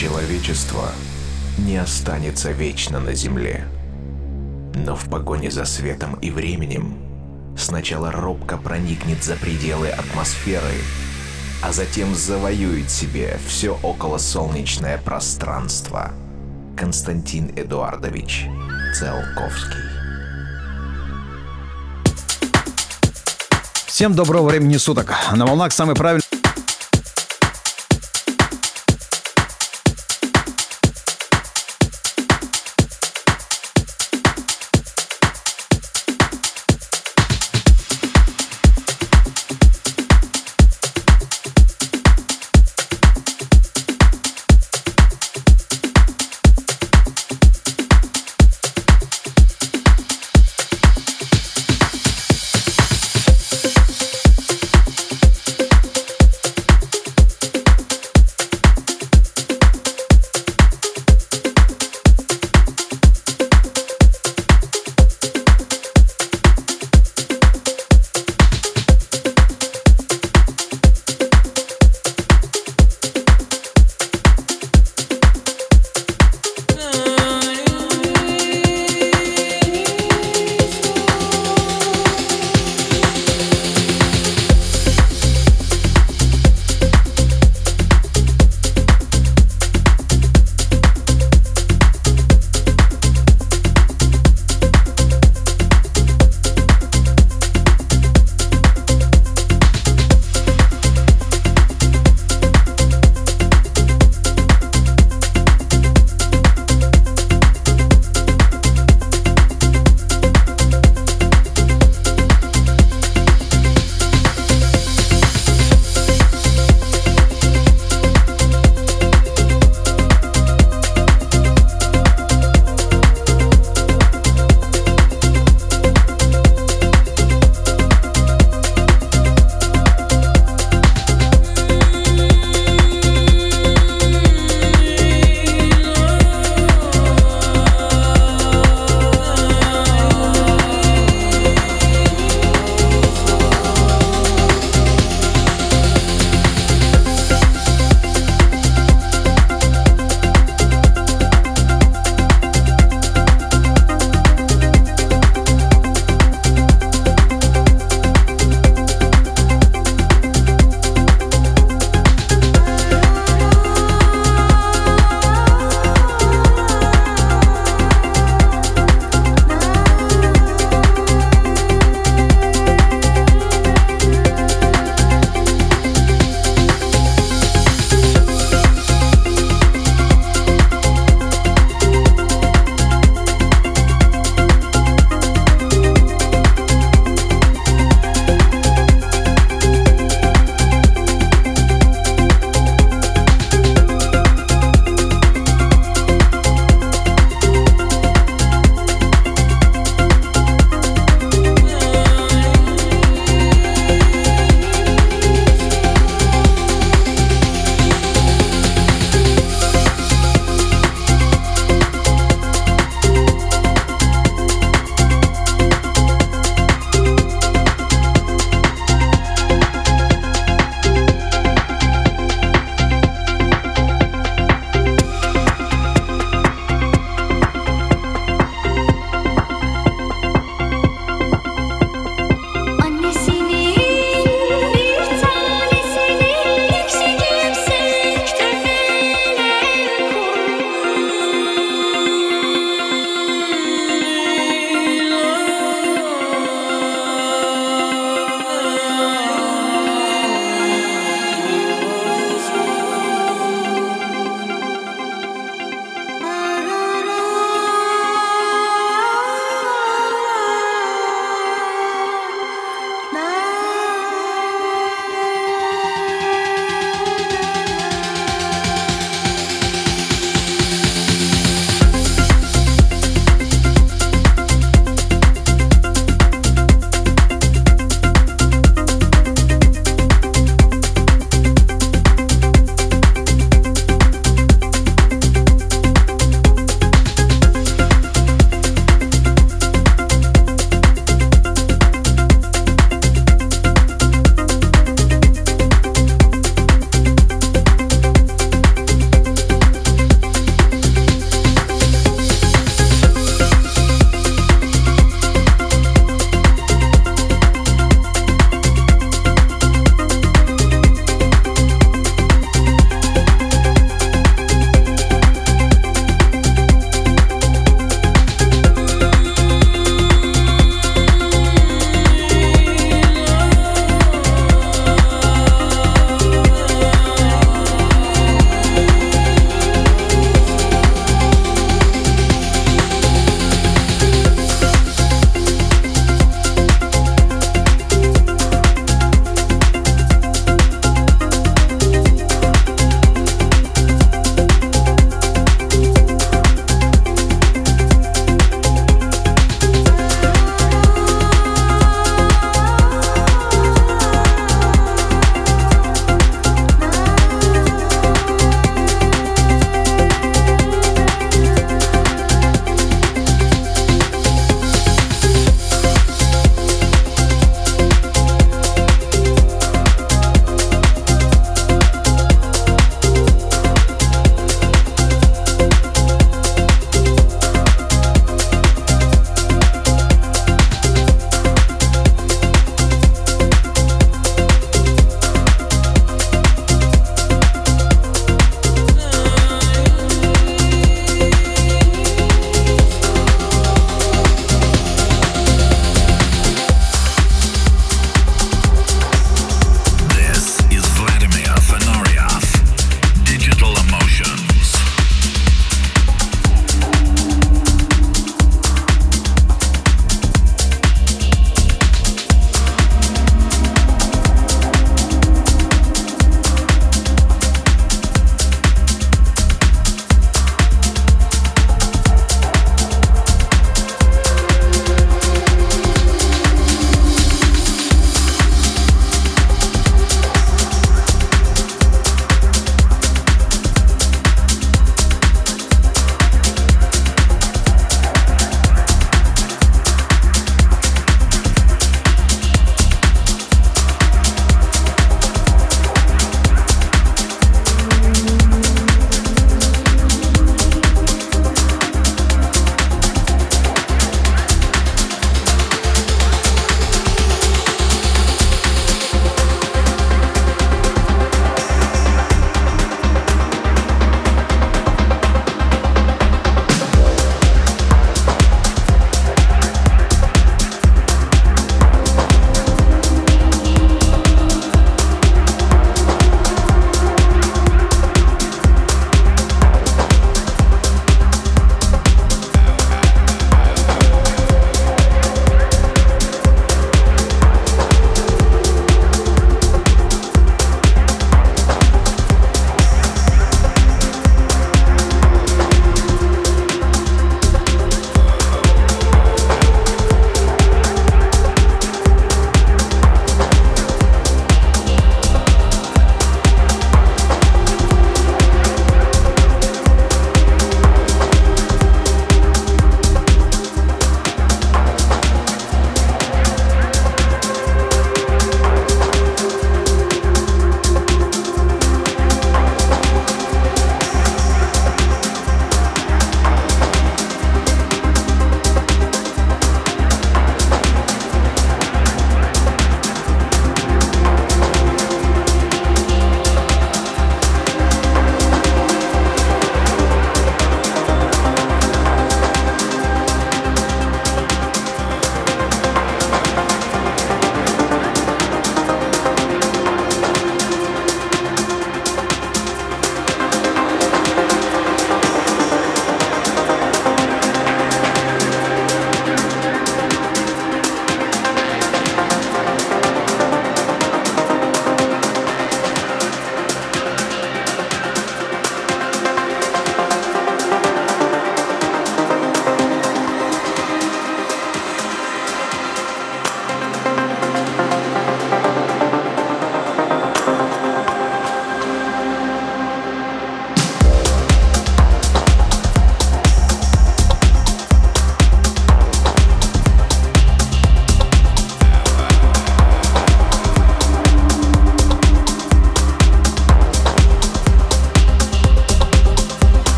Человечество не останется вечно на Земле. Но в погоне за светом и временем сначала робко проникнет за пределы атмосферы, а затем завоюет себе все околосолнечное пространство. Константин Эдуардович Циолковский Всем доброго времени суток. На волнах самый правильный...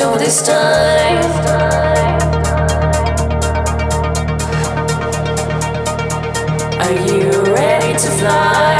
until this time. Are you ready to fly?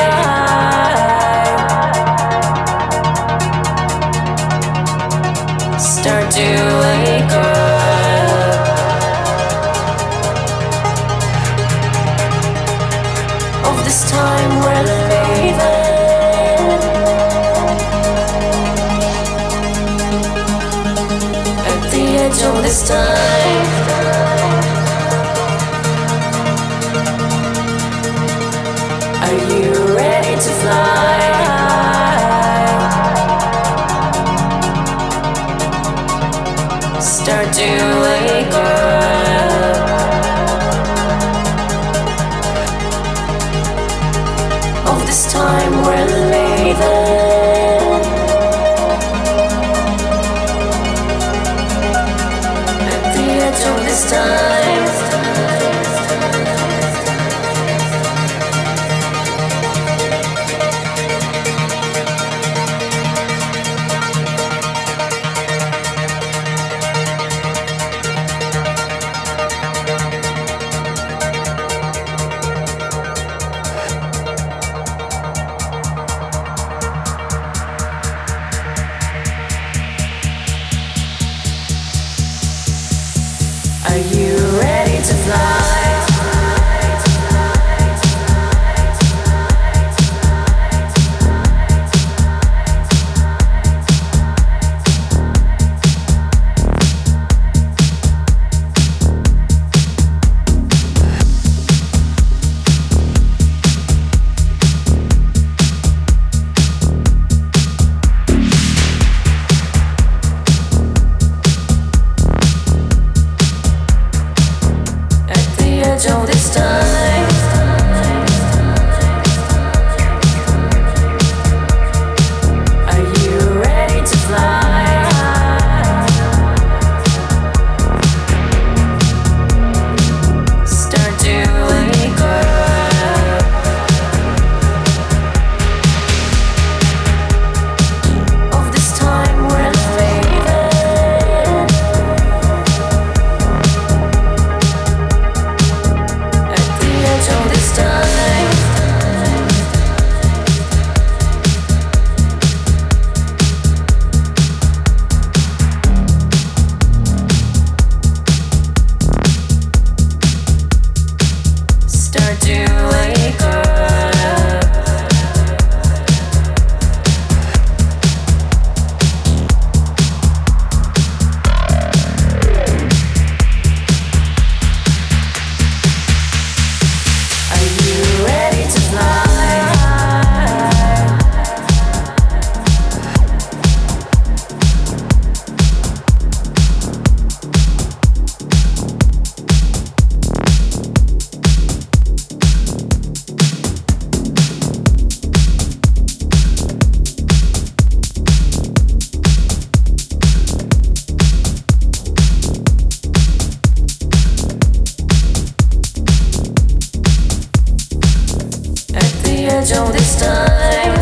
schedule this time.